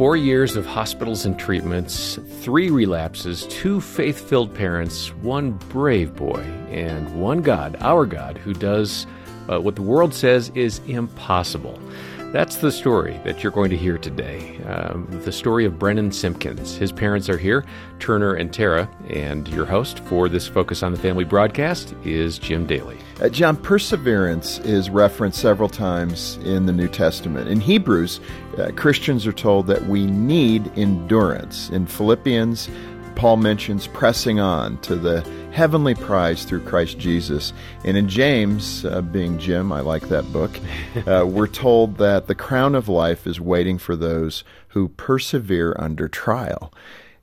Four years of hospitals and treatments, three relapses, two faith filled parents, one brave boy, and one God, our God, who does uh, what the world says is impossible. That's the story that you're going to hear today. Um, the story of Brennan Simpkins. His parents are here, Turner and Tara, and your host for this Focus on the Family broadcast is Jim Daly. Uh, John, perseverance is referenced several times in the New Testament. In Hebrews, uh, Christians are told that we need endurance. In Philippians, Paul mentions pressing on to the heavenly prize through Christ Jesus. And in James, uh, being Jim, I like that book, uh, we're told that the crown of life is waiting for those who persevere under trial.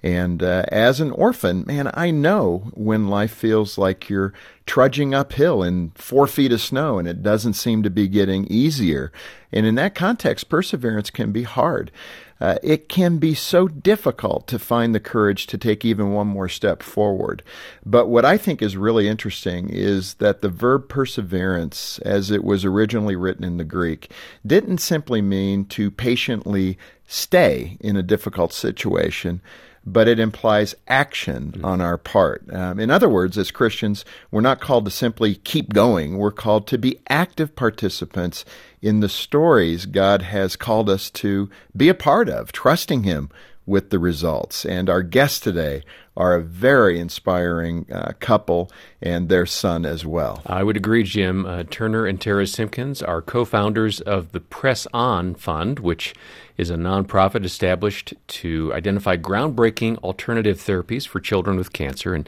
And uh, as an orphan, man, I know when life feels like you're trudging uphill in four feet of snow and it doesn't seem to be getting easier. And in that context, perseverance can be hard. Uh, it can be so difficult to find the courage to take even one more step forward. But what I think is really interesting is that the verb perseverance, as it was originally written in the Greek, didn't simply mean to patiently stay in a difficult situation but it implies action mm-hmm. on our part. Um, in other words, as Christians, we're not called to simply keep going. We're called to be active participants in the stories God has called us to be a part of, trusting Him with the results. And our guests today are a very inspiring uh, couple and their son as well. I would agree, Jim. Uh, Turner and Tara Simpkins are co founders of the Press On Fund, which is a nonprofit established to identify groundbreaking alternative therapies for children with cancer. And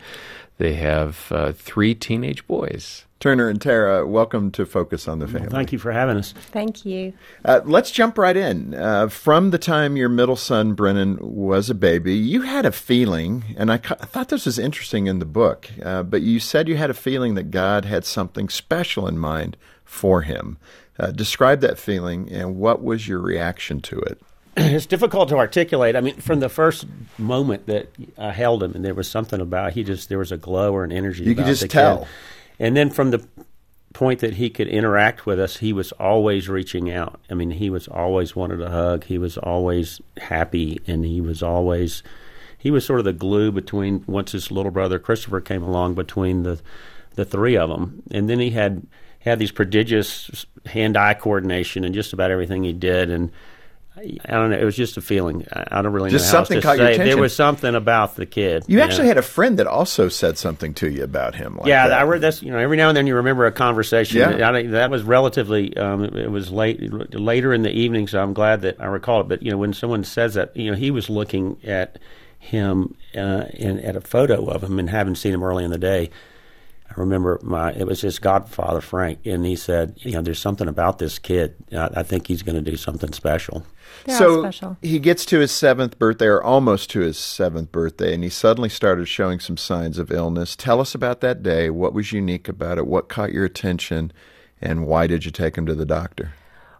they have uh, three teenage boys. Turner and Tara, welcome to Focus on the Family. Well, thank you for having us. Thank you. Uh, let's jump right in. Uh, from the time your middle son, Brennan, was a baby, you had a feeling, and I, ca- I thought this was interesting in the book, uh, but you said you had a feeling that God had something special in mind for him. Uh, describe that feeling, and what was your reaction to it? it's difficult to articulate. I mean, from the first moment that I held him, and there was something about he just there was a glow or an energy. You could just tell. Kid. And then from the point that he could interact with us, he was always reaching out. I mean, he was always wanted a hug. He was always happy, and he was always he was sort of the glue between once his little brother Christopher came along between the the three of them, and then he had had these prodigious hand eye coordination and just about everything he did, and I don't know. It was just a feeling. I don't really just know. something caught your attention. There was something about the kid. You, you actually know? had a friend that also said something to you about him. Like yeah, that. I read this. You know, every now and then you remember a conversation. Yeah. I, that was relatively. Um, it was late, later in the evening, so I'm glad that I recall it. But you know, when someone says that, you know, he was looking at him uh, in, at a photo of him and having seen him early in the day. I remember my it was his godfather Frank, and he said, you know, there's something about this kid. I, I think he's going to do something special. They're so he gets to his seventh birthday, or almost to his seventh birthday, and he suddenly started showing some signs of illness. Tell us about that day. What was unique about it? What caught your attention? And why did you take him to the doctor?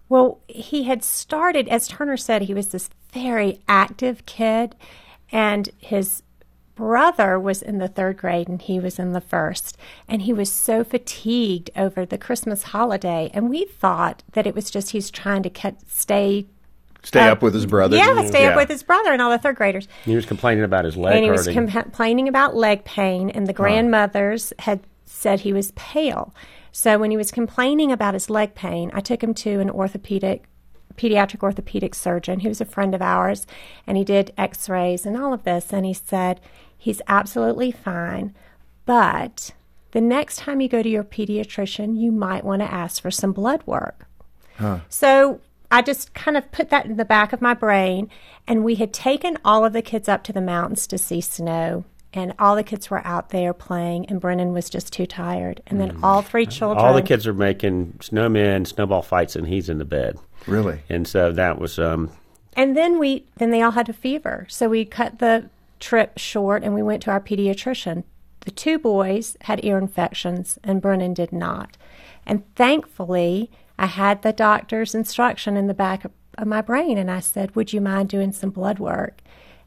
Well, he had started, as Turner said, he was this very active kid, and his brother was in the third grade and he was in the first. And he was so fatigued over the Christmas holiday. And we thought that it was just he's trying to cut, stay Stay up with his brother. Yeah, stay yeah. up with his brother and all the third graders. He was complaining about his leg And he hurting. was complaining about leg pain, and the grandmothers had said he was pale. So when he was complaining about his leg pain, I took him to an orthopedic, pediatric orthopedic surgeon who was a friend of ours, and he did X-rays and all of this, and he said he's absolutely fine, but the next time you go to your pediatrician, you might want to ask for some blood work. Huh. So I just kind of put that in the back of my brain. And we had taken all of the kids up to the mountains to see snow. and all the kids were out there playing, and Brennan was just too tired. And then all three children. Mm. All the kids are making snowmen, snowball fights, and he's in the bed. Really? And so that was um, And then we then they all had a fever. So we cut the trip short and we went to our pediatrician. The two boys had ear infections and Brennan did not. And thankfully, I had the doctor's instruction in the back of, of my brain and I said, "Would you mind doing some blood work?"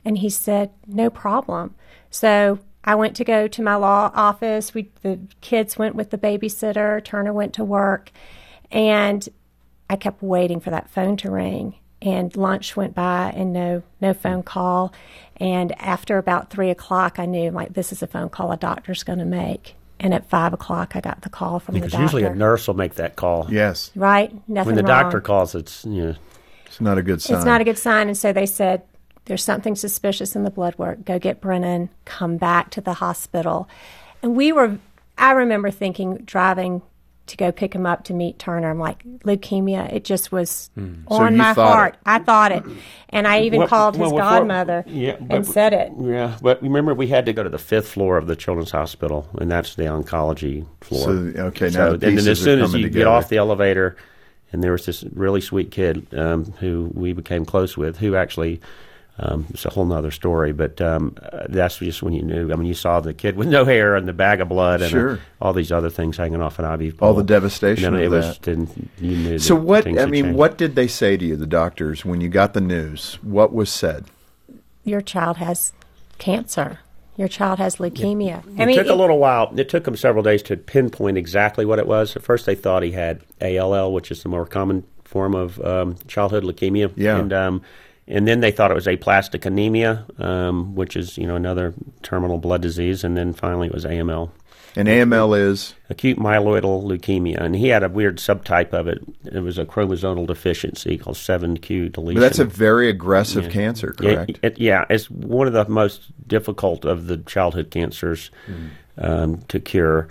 And he said, "No problem." So I went to go to my law office. We the kids went with the babysitter. Turner went to work, and I kept waiting for that phone to ring. And lunch went by and no no phone call. And after about three o'clock, I knew like this is a phone call a doctor's going to make. And at five o'clock, I got the call from because the doctor. usually a nurse will make that call. Yes. right, nothing When the wrong. doctor calls, it's you know, It's not a good sign. It's not a good sign. And so they said, there's something suspicious in the blood work. Go get Brennan, come back to the hospital. And we were, I remember thinking, driving to go pick him up to meet Turner. I'm like, leukemia, it just was So on you my heart. it. I thought it. And I even Well- called well, his before- godmother yeah, and said it. yeah. But remember, we had to go to the fifth floor of the children's hospital, and that's the oncology floor. So, okay, now So, the and then as soon as coming you get off the elevator, and there was this really sweet kid um, who we became close with, who actually. Um, it's a whole nother story, but um, uh, that's just when you knew. I mean, you saw the kid with no hair and the bag of blood and uh, Sure. all these other things hanging off an IV All the devastation Then of it was, that. then you knew. So that what? I mean, changed. what did they say to you, the doctors, when you got the news? What was said? Your child has cancer. Your child has leukemia. I It mean, took a little while. It took them several days to pinpoint exactly what it was. At first, they thought he had ALL, which is the more common form of um, childhood leukemia. Yeah. And um, and then they thought it was aplastic anemia, um, which is you know another terminal blood disease. And then finally, it was AML, And AML is acute myeloidal leukemia. And he had a weird subtype of it. It was a chromosomal deficiency called 7q deletion. But that's a very aggressive cancer, Yeah, correct? it- yeah, it's one of the most difficult of the childhood cancers um, to cure.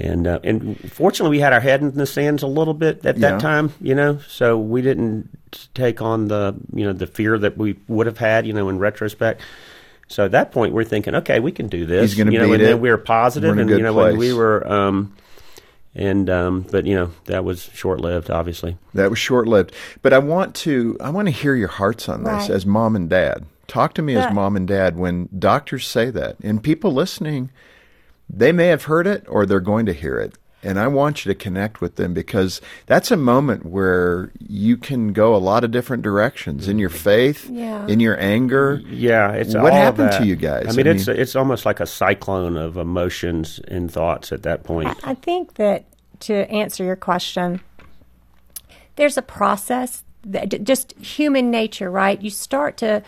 And uh, and fortunately, we had our head in the sands a little bit at that Yeah. time, you know. So we didn't take on the you know the fear that we would have had, you know, in retrospect. So at that point, we're thinking, okay, we can do this. He's gonna you know, beat and it. then we were positive, We're and you know, when place. we were, um, and um, but you know, that was short lived, obviously. That was short lived. But I want to I want to hear your hearts on this Right. as mom and dad. Talk to me as mom and dad when doctors say that. And people listening, they may have heard it or they're going to hear it. And I want you to connect with them because that's a moment where you can go a lot of different directions in your faith, Yeah. in your anger. Yeah, it's What all of happened to you guys? I mean, I it's mean- it's almost like a cyclone of emotions and thoughts at that point. I think that to answer your question, there's a process that just human nature, right? You start to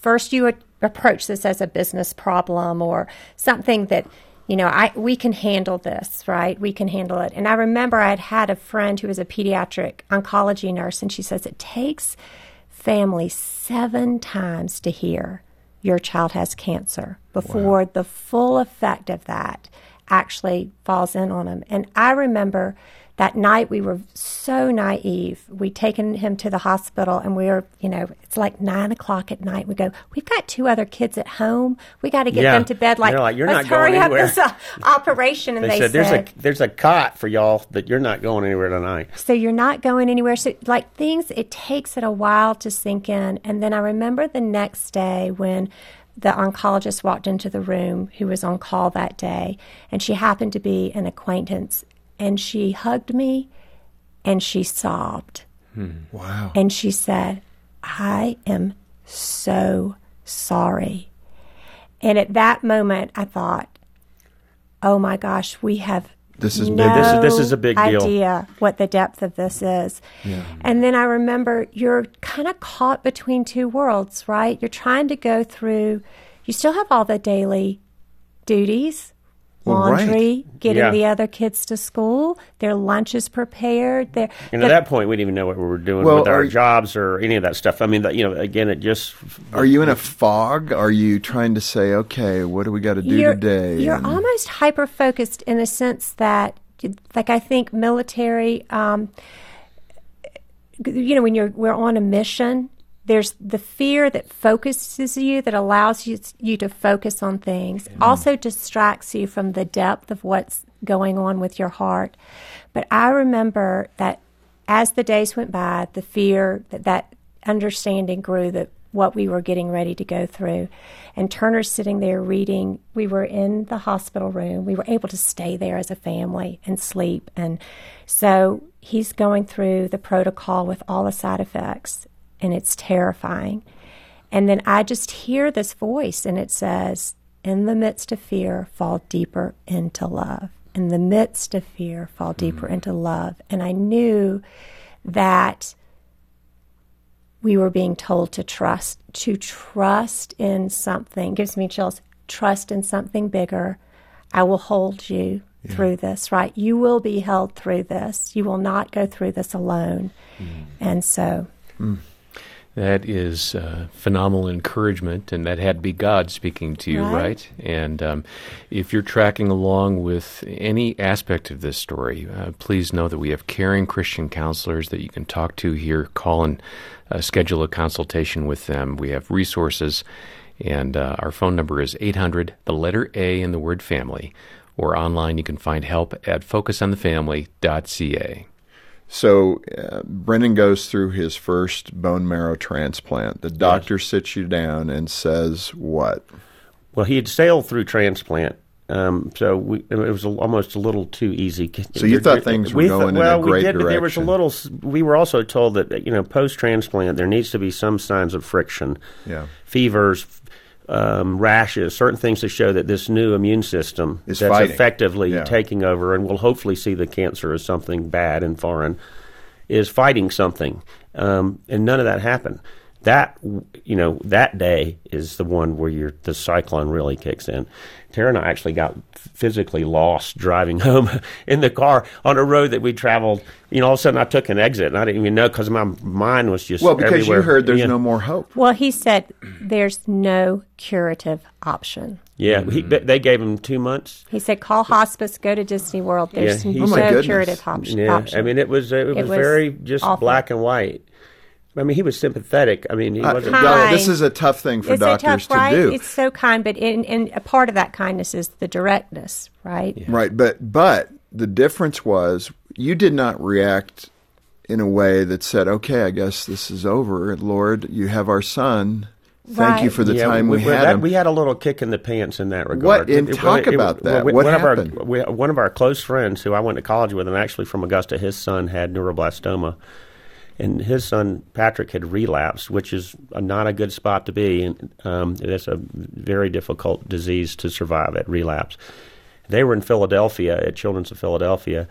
first you approach this as a business problem or something that you know I we can handle this, right? We can handle it. And I remember I had had a friend who was a pediatric oncology nurse, and she says it takes families seven times to hear your child has cancer before the full effect of that actually falls in on them. And I remember that night we were so naive. We'd taken him to the hospital and we were, you know, it's like nine o'clock at night. We go, we've got two other kids at home. We got to get Yeah. them to bed. Like, like, "You're let's not going hurry up anywhere." this uh, operation. And They, they, said, "There's a there's a cot for y'all that you're not going anywhere tonight." so you're not going anywhere. So, like things, it takes it a while to sink in. And then I remember the next day when the oncologist walked into the room who was on call that day, and she happened to be an acquaintance, and she hugged me and she sobbed. Hmm. Wow. And she said, I am so sorry. And at that moment, I thought, oh my gosh, we have This is big. This is- this is a big deal. idea what the depth of this is. Yeah. And then I remember you're kind of caught between two worlds, right? You're trying to go through, you still have all the daily duties. Well, right. Laundry, getting Yeah. the other kids to school, their lunches prepared. Their, And the- at that point, we didn't even know what we were doing Well, with our you- jobs or any of that stuff. I mean, that, you know, again, it just Are you in a fog? Are you trying to say, okay, what do we got to do you're, today? You're And- almost hyper focused in the sense that, like, I think military, um, you know, when you're we're on a mission, there's the fear that focuses you, that allows you, you to focus on things, also distracts you from the depth of what's going on with your heart. But I remember that as the days went by, the fear that that understanding grew that what we were getting ready to go through. And Turner's sitting there reading. We were in the hospital room. We were able to stay there as a family and sleep. And so he's going through the protocol with all the side effects, and it's terrifying. And then I just hear this voice, and it says, In the midst of fear, fall deeper into love. In the midst of fear, fall deeper mm-hmm. into love. And I knew that we were being told to trust, to trust in something. Gives me chills. Trust in something bigger. I will hold you yeah. through this, right? You will be held through this. You will not go through this alone. Mm. And so. Mm. That is uh, phenomenal encouragement, and that had to be God speaking to you, right? right? And um, if you're tracking along with any aspect of this story, uh, please know that we have caring Christian counselors that you can talk to here. Call and uh, schedule a consultation with them. We have resources, and uh, our phone number is 800, the letter A in the word family, or online you can find help at focusonthefamily.ca. So uh, Brennan goes through his first bone marrow transplant. The doctor yes. sits you down and says what? Well, he had sailed through transplant, um, so we, it was almost a little too easy. So you thought things were going well, in a great we did, direction. There was a little. We were also told that you know post transplant there needs to be some signs of friction, yeah, fevers, um, rashes, certain things to show that this new immune system is that's fighting. effectively yeah. taking over, and we'll hopefully see the cancer as something bad and foreign, is fighting something, um, and none of that happened. That you know that day is the one where your the cyclone really kicks in. Tara and I actually got physically lost driving home in the car on a road that we traveled. You know, all of a sudden I took an exit and I didn't even know because my mind was just well because everywhere. you heard there's you know. no more hope. Well, he said there's no curative option. Yeah, he, mm-hmm. they gave him two months. He said, "Call hospice, go to Disney World. There's yeah, no oh curative option." Yeah, I mean, it was it, was, it was very just awful. black and white. I mean, he was sympathetic. I mean, he uh, wasn't. this is a tough thing for it's doctors tough, right? to do. It's so kind, but in, in, a part of that kindness is the directness, right? Yeah. Right, but but the difference was you did not react in a way that said, "Okay, I guess this is over, Lord. You have our son. Thank right. you for the yeah, time we, we had that, him." We had a little kick in the pants in that regard. What? And it, talk it, about that. what one happened? Of our, we, one of our close friends, who I went to college with, and actually from Augusta, his son had neuroblastoma and his son Patrick had relapsed, which is not a good spot to be. And um, it's a very difficult disease to survive at relapse. They were in Philadelphia at Children's of Philadelphia.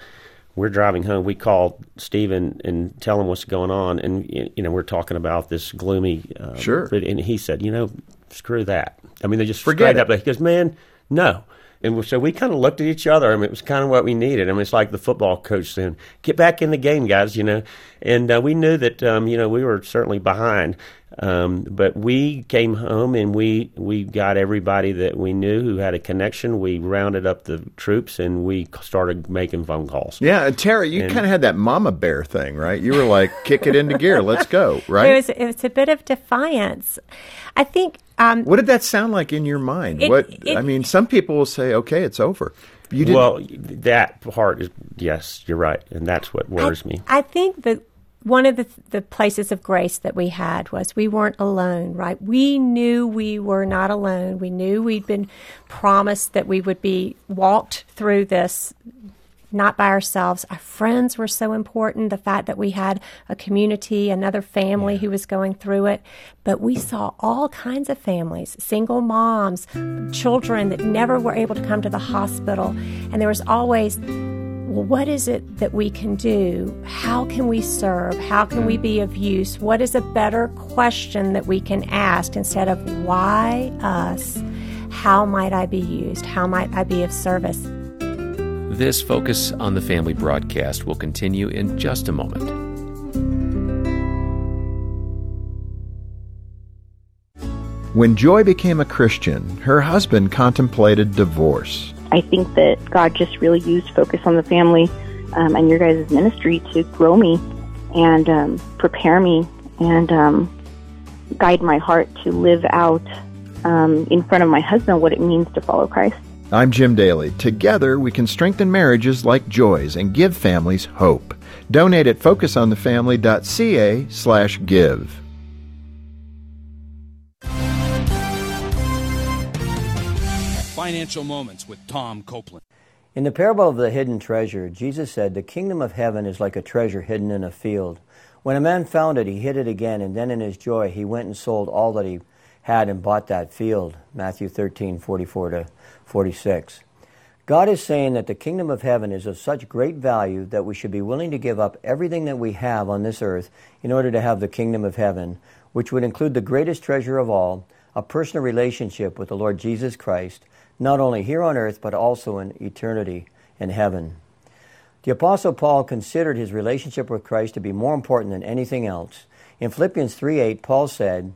We're driving home. We call Stephen and tell him what's going on, and you know we're talking about this gloomy. Um, sure. And he said, you know, screw that. I mean, they just forget it. Up. He goes, man, no. And so we kind of looked at each other. I mean, it was kind of what we needed. I mean, it's like the football coach saying, "Get back in the game, guys," you know. And uh, we knew that um, you know we were certainly behind, um, but we came home and we we got everybody that we knew who had a connection. We rounded up the troops and we started making phone calls. Yeah, and Tara, you kind of had that mama bear thing, right? You were like, "Kick it into gear, let's go!" Right? It was it was a bit of defiance. I think um, what did that sound like in your mind? It, what it, I mean, some people will say, "Okay, it's over." You didn't. Well, that part is yes, you're right, and that's what worries I, me. I think that one of the, the places of grace that we had was we weren't alone, right? We knew we were not alone. We knew we'd been promised that we would be walked through this not by ourselves. Our friends were so important. The fact that we had a community, another family who was going through it. But we saw all kinds of families, single moms, children that never were able to come to the hospital. And there was always, well, what is it that we can do? How can we serve? How can we be of use? What is a better question that we can ask instead of why us? How might I be used? How might I be of service? This Focus on the Family broadcast will continue in just a moment. When Joy became a Christian, her husband contemplated divorce. I think that God just really used Focus on the Family um, and your guys' ministry to grow me and um, prepare me and um, guide my heart to live out um, in front of my husband what it means to follow Christ. I'm Jim Daly. Together, we can strengthen marriages like Joy's and give families hope. Donate at focusonthefamily.ca slash give. Financial Moments with Tom Copeland. In the parable of the hidden treasure, Jesus said, The kingdom of heaven is like a treasure hidden in a field. When a man found it, he hid it again, and then in his joy he went and sold all that he had and bought that field. Matthew 13, 44 to 46. God is saying that the kingdom of heaven is of such great value that we should be willing to give up everything that we have on this earth in order to have the kingdom of heaven, which would include the greatest treasure of all, a personal relationship with the Lord Jesus Christ, not only here on earth, but also in eternity in heaven. The Apostle Paul considered his relationship with Christ to be more important than anything else. In Philippians 3 8, Paul said,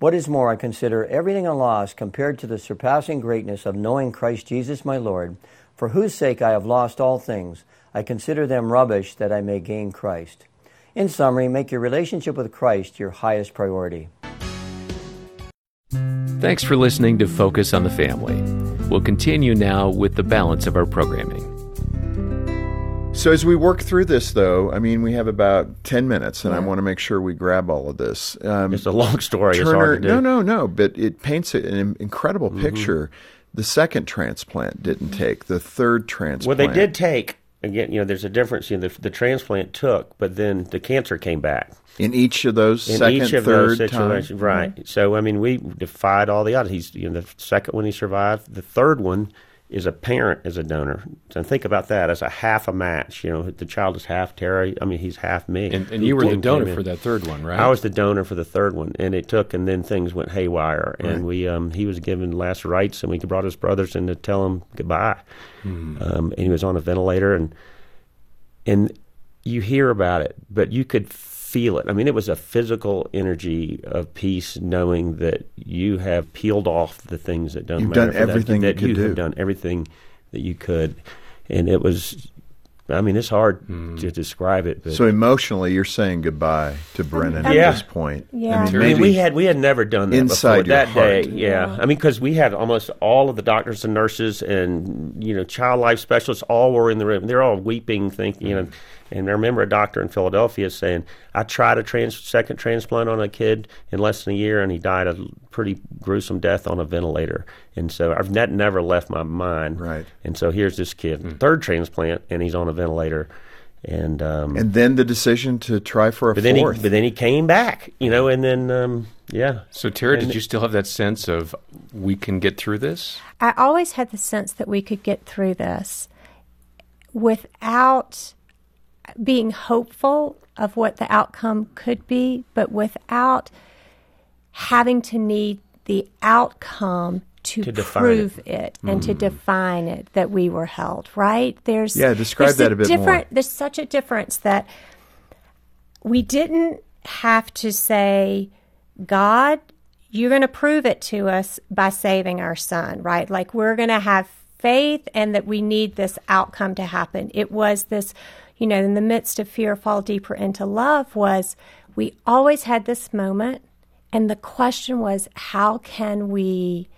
What is more, I consider everything a loss compared to the surpassing greatness of knowing Christ Jesus my Lord, for whose sake I have lost all things. I consider them rubbish that I may gain Christ. In summary, make your relationship with Christ your highest priority. Thanks for listening to Focus on the Family. We'll continue now with the balance of our programming. So as we work through this, though, I mean, we have about ten minutes, and I want to make sure we grab all of this. Um, It's a long story. Turner, it's hard to do. no, no, no, but it paints an incredible picture. The second transplant didn't take. The third transplant. Well, they did take again. You know, there's a difference. You know, the, the transplant took, but then the cancer came back in each of those in second, each of third those time. situations. Right. So, I mean, we defied all the odds. He's you know the second one he survived. The third one is a parent as a donor. So think about that as a half a match. You know, the child is half Tara. I mean, he's half me. And, and you were the donor for that third one, right? I was the donor for the third one, and it took, and then things went haywire, and we um, he was given last rites, and we brought his brothers in to tell him goodbye, um, and he was on a ventilator, and and you hear about it, but you could feel it. I mean, it was a physical energy of peace, knowing that you have peeled off the things that don't You've matter. done for that- everything you that could you do. have done everything that you could, and it was. I mean, it's hard hmm. to describe it, but So emotionally, you're saying goodbye to Brennan Yeah. at this point. Yeah. I mean, I mean, we had we had never done that Inside before. your that day. heart. Yeah. I mean, because we had almost all of the doctors and nurses and you know child life specialists all were in the room. They're all weeping, thinking you know. And I remember a doctor in Philadelphia saying, "I tried a trans- second transplant on a kid in less than a year, and he died a pretty gruesome death on a ventilator." And so I've that never left my mind. Right. And so here's this kid, third transplant, and he's on a ventilator. And um, and then the decision to try for a but then he fourth. but then he came back, you know, and then um, yeah. so, Tara, And- did you still have that sense of we can get through this? I always had the sense that we could get through this without being hopeful of what the outcome could be, but without having to need the outcome to, To prove it, and to mm. define it that we were held right there's Yeah, describe there's that a bit more. there's such a difference that we didn't have to say, God, you're going to prove it to us by saving our son, right? Like we're going to have faith and that we need this outcome to happen. It was this, you know, in the midst of fear, fall deeper into love was we always had this moment. And the question was, how can we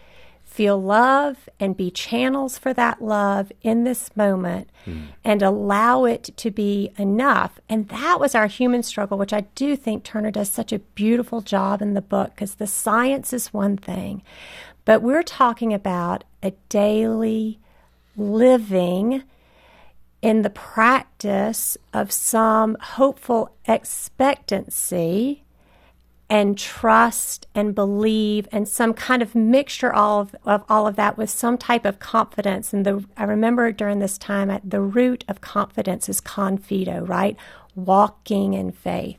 feel love and be channels for that love in this moment hmm. and allow it to be enough. And that was our human struggle, which I do think Turner does such a beautiful job in the book because the science is one thing, but we're talking about a daily living in the practice of some hopeful expectancy and trust and believe and some kind of mixture of, of all of that with some type of confidence. And the I remember during this time at the root of confidence is confido, right? Walking in faith.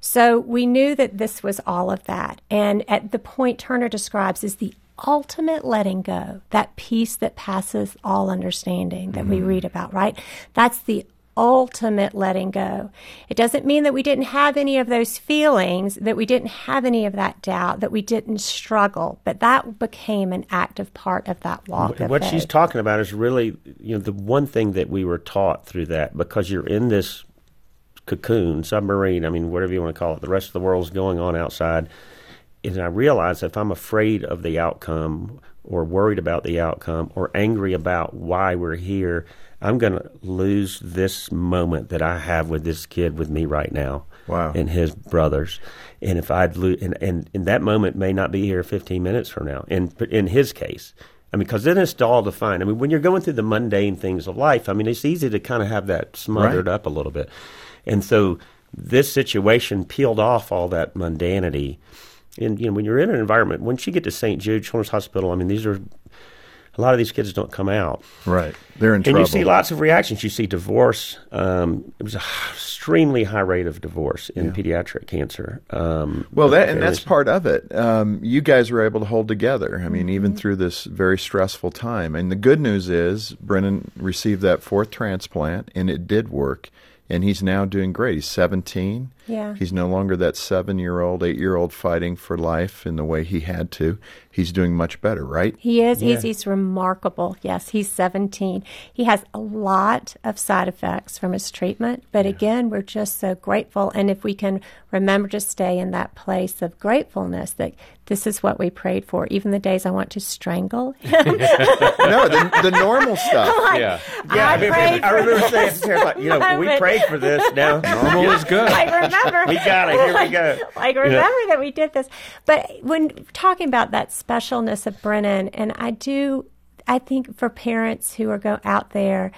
So we knew that this was all of that. And at the point Turner describes is the ultimate letting go, that peace that passes all understanding that we mm-hmm. read about, right? That's the ultimate letting go. It doesn't mean that we didn't have any of those feelings, that we didn't have any of that doubt, that we didn't struggle, but that became an active part of that walk. what she's talking about is really you know the one thing that we were taught through that because you're in this cocoon submarine i mean whatever you want to call it the rest of the world's going on outside and I realize if I'm afraid of the outcome or worried about the outcome or angry about why we're here, I'm going to lose this moment that I have with this kid with me right now. Wow. And his brothers. And if I'd lose, and, and, and that moment may not be here 15 minutes from now. In, in his case, I mean, because then it's all defined. I mean, when you're going through the mundane things of life, I mean, it's easy to kind of have that smothered Right. up a little bit. And so this situation peeled off all that mundanity. And, you know, when you're in an environment, once you get to St. Jude Children's Hospital, I mean, these are, a lot of these kids don't come out. Right. They're in And trouble. you see lots of reactions. You see divorce. Um, it was a extremely high rate of divorce in pediatric cancer. Um, Well, that and that's part of it. Um, you guys were able to hold together. I mean, Mm-hmm. even through this very stressful time. And the good news is, Brennan received that fourth transplant, and it did work. And he's now doing great. He's 17. Yeah. He's no longer that seven-year-old, eight-year-old fighting for life in the way he had to. He's doing much better, right? He is. He's, he's remarkable. Yes, he's 17. He has a lot of side effects from his treatment, but again, we're just so grateful. And if we can remember to stay in that place of gratefulness, that this is what we prayed for, even the days I want to strangle him. no, the, the normal stuff. Yeah. Yeah, I, I mean, prayed I for remember this. saying like, you know, we But- prayed for this. Now Normal is good. I remember. We got it. Here we go. Like, remember that we did this. But when talking about that specialness of Brennan, and I do, I think for parents who are go out there,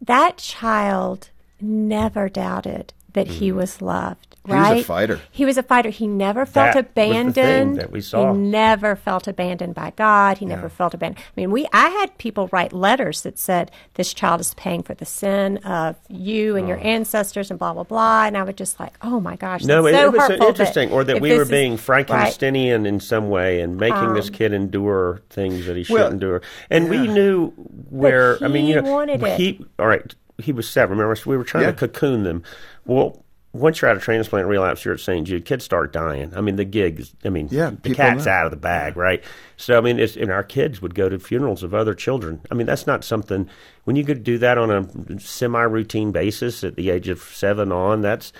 that child never doubted that he mm-hmm. was loved. He was a Right? fighter. He was a fighter. He never felt That was the thing abandoned. that we saw. He never felt abandoned by God. He never felt abandoned. I mean, we I had people write letters that said this child is paying for the sin of you and your ancestors and blah blah blah. And I was just like, oh my gosh, No, that's it, so it was so hurtful interesting, or that we this were is- being right. Um, Frankensteinian in some way and making this kid endure things that he Well, shouldn't endure. And we knew where. I mean, you he know, wanted it. he all right. He was seven. Remember, so we were trying Yeah. to cocoon them. Well. Once you're out of transplant relapse, you're at St. Jude. Kids start dying. I mean, the gigs. I mean, Yeah, the cat's know. out of the bag, right? So, I mean, it's, and our kids would go to funerals of other children. I mean, that's not something when you could do that on a semi-routine basis at the age of seven on. That's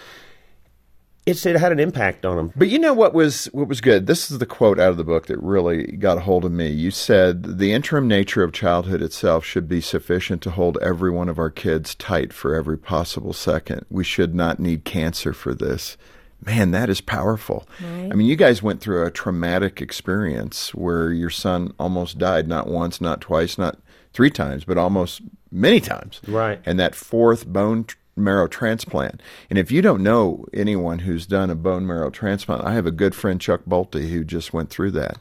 it's it had an impact on them. But you know what was what was good? This is the quote out of the book that really got a hold of me. You said the interim nature of childhood itself should be sufficient to hold every one of our kids tight for every possible second. We should not need cancer for this. Man, that is powerful. I mean, you guys went through a traumatic experience where your son almost died, not once, not twice, not three times, but almost many times. Right. And that fourth bone tr- marrow transplant. And if you don't know anyone who's done a bone marrow transplant, I have a good friend, Chuck Bolte, who just went through that.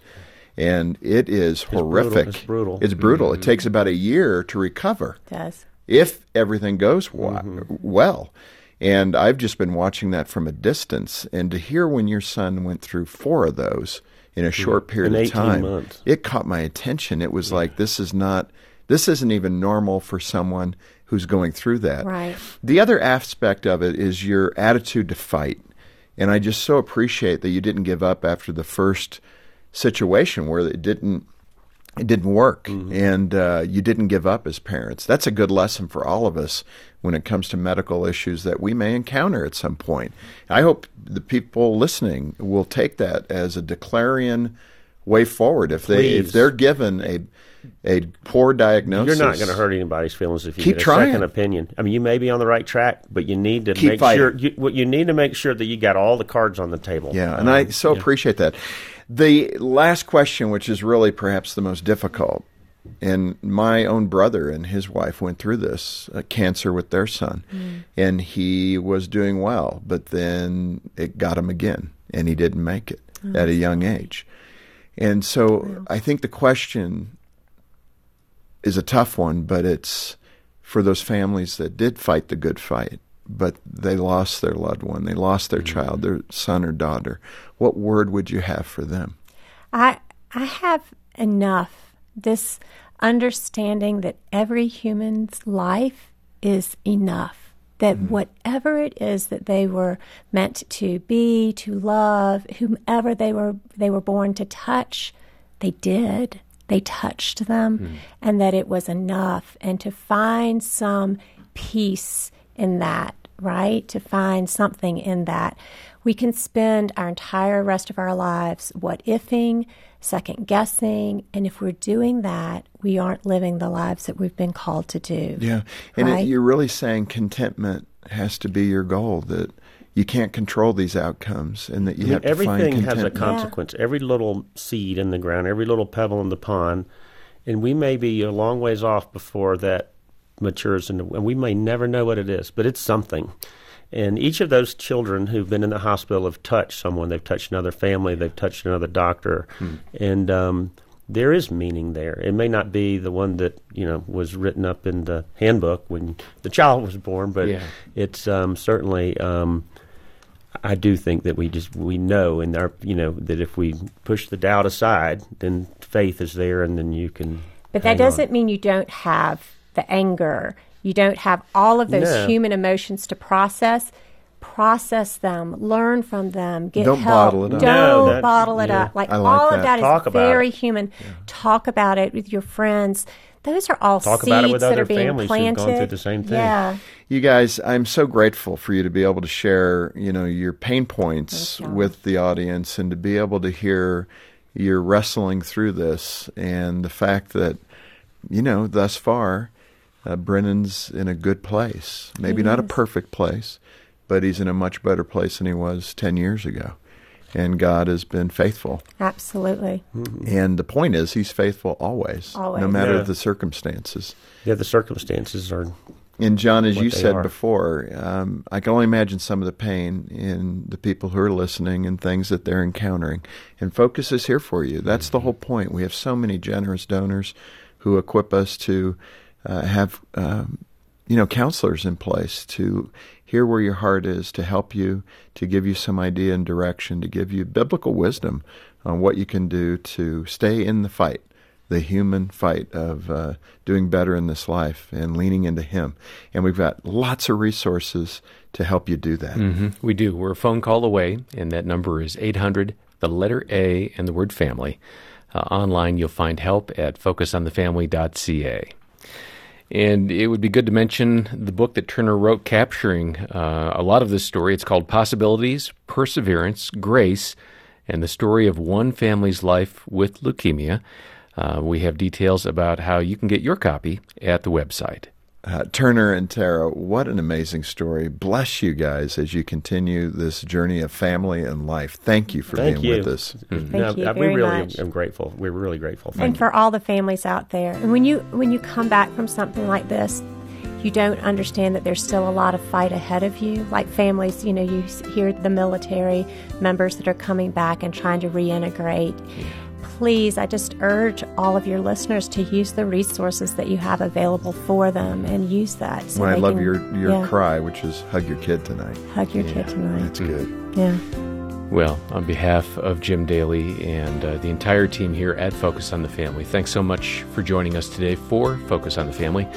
And it is brutal. horrific. It's brutal. It's brutal. It mm-hmm. takes about a year to recover does. if everything goes w- mm-hmm. well. And I've just been watching that from a distance. And to hear when your son went through four of those in a mm-hmm. short period In of time, months. it caught my attention. It was like, this is not, this isn't even normal for someone who's going through that. Right. The other aspect of it is your attitude to fight. And I just so appreciate that you didn't give up after the first situation where it didn't it didn't work and uh, you didn't give up as parents that's a good lesson for all of us when it comes to medical issues that we may encounter at some point i hope the people listening will take that as a declarion way forward if they if they're given a a poor diagnosis You're not going to hurt anybody's feelings if you Keep get a trying. second opinion. I mean, you may be on the right track, but you need to Keep make fighting. sure you, what you need to make sure that you got all the cards on the table. Yeah, and I Um, so yeah. appreciate that. The last question, which is really perhaps the most difficult, and my own brother and his wife went through this uh, cancer with their son, and he was doing well, but then it got him again, and he didn't make it at a young age. And so I think the question is a tough one, but it's for those families that did fight the good fight, but they lost their loved one, they lost their mm-hmm. child, their son or daughter. What word would you have for them? I I have enough this understanding that every human's life is enough. That whatever it is that they were meant to be, to love, whomever they were they were born to touch, they did. They touched them hmm. and that it was enough and to find some peace in that right? To find something in that. We can spend our entire rest of our lives what ifing, second guessing, and if we're doing that, we aren't living the lives that we've been called to do. Yeah. And right? it, you're really saying contentment has to be your goal, that you can't control these outcomes and that you I mean, have to everything find has a contentment. consequence. Every little seed in the ground, every little pebble in the pond, and we may be a long ways off before that matures, and and we may never know what it is, but it's something. And each of those children who've been in the hospital have touched someone. They've touched another family. They've touched another doctor, and um, there is meaning there. It may not be the one that you know was written up in the handbook when the child was born, but Yeah. it's um, certainly. Um, I do think that we just we know in our you know that if we push the doubt aside, then faith is there, and then you can. But that doesn't on. mean you don't have the anger. You don't have all of those No. human emotions to process. Process them, learn from them, get Don't help. bottle it up. Don't No, that- bottle it yeah. up. Like, like all that. of that is Talk about very it. human. Talk about it with your friends. Those are all Talk seeds about it with that other are being families who've gone planted. through the same thing. Yeah, You guys, I'm so grateful for you to be able to share, you know, your pain points Thank you. with the audience and to be able to hear you're wrestling through this and the fact that, you know, thus far, uh, Brennan's in a good place. Maybe not a perfect place, but he's in a much better place than he was 10 years ago. And God has been faithful. absolutely. And the point is, he's faithful always, Always. no matter Yeah. the circumstances. Yeah, the circumstances are. And John, as what you said are. before, um, I can only imagine some of the pain in the people who are listening and things that they're encountering. And Focus is here for you. That's the whole point. We have so many generous donors who equip us to uh, have, um, you know, counselors in place to hear where your heart is, to help you, to give you some idea and direction, to give you biblical wisdom on what you can do to stay in the fight the human fight of uh, doing better in this life and leaning into Him. And we've got lots of resources to help you do that. hmm We do. We're a phone call away, and that number is 800, the letter A, and the word family. Uh, online, you'll find help at focusonthefamily.ca. And it would be good to mention the book that Turner wrote capturing uh, a lot of this story. It's called Possibilities, Perseverance, Grace, and the story of one family's life with leukemia. Uh, we have details about how you can get your copy at the website. Uh, Turner and Tara, what an amazing story. Bless you guys as you continue this journey of family and life. Thank you for Thank being you. with us. Thank No, you we very really much. am grateful. We're really grateful. Thank you. and you. for all the families out there. And when you when you come back from something like this, you don't understand that there's still a lot of fight ahead of you. Like families, you know, you hear the military members that are coming back and trying to reintegrate. Please, I just urge all of your listeners to use the resources that you have available for them and use that. So Well, I love can- your, your yeah, cry, which is hug your kid tonight. hug your kid tonight. That's good. Yeah. Well, on behalf of Jim Daly and uh, the entire team here at Focus on the Family, thanks so much for joining us today for Focus on the Family.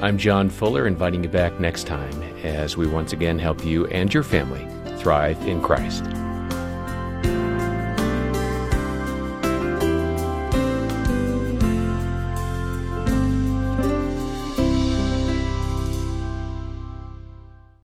I'm John Fuller, inviting you back next time as we once again help you and your family thrive in Christ.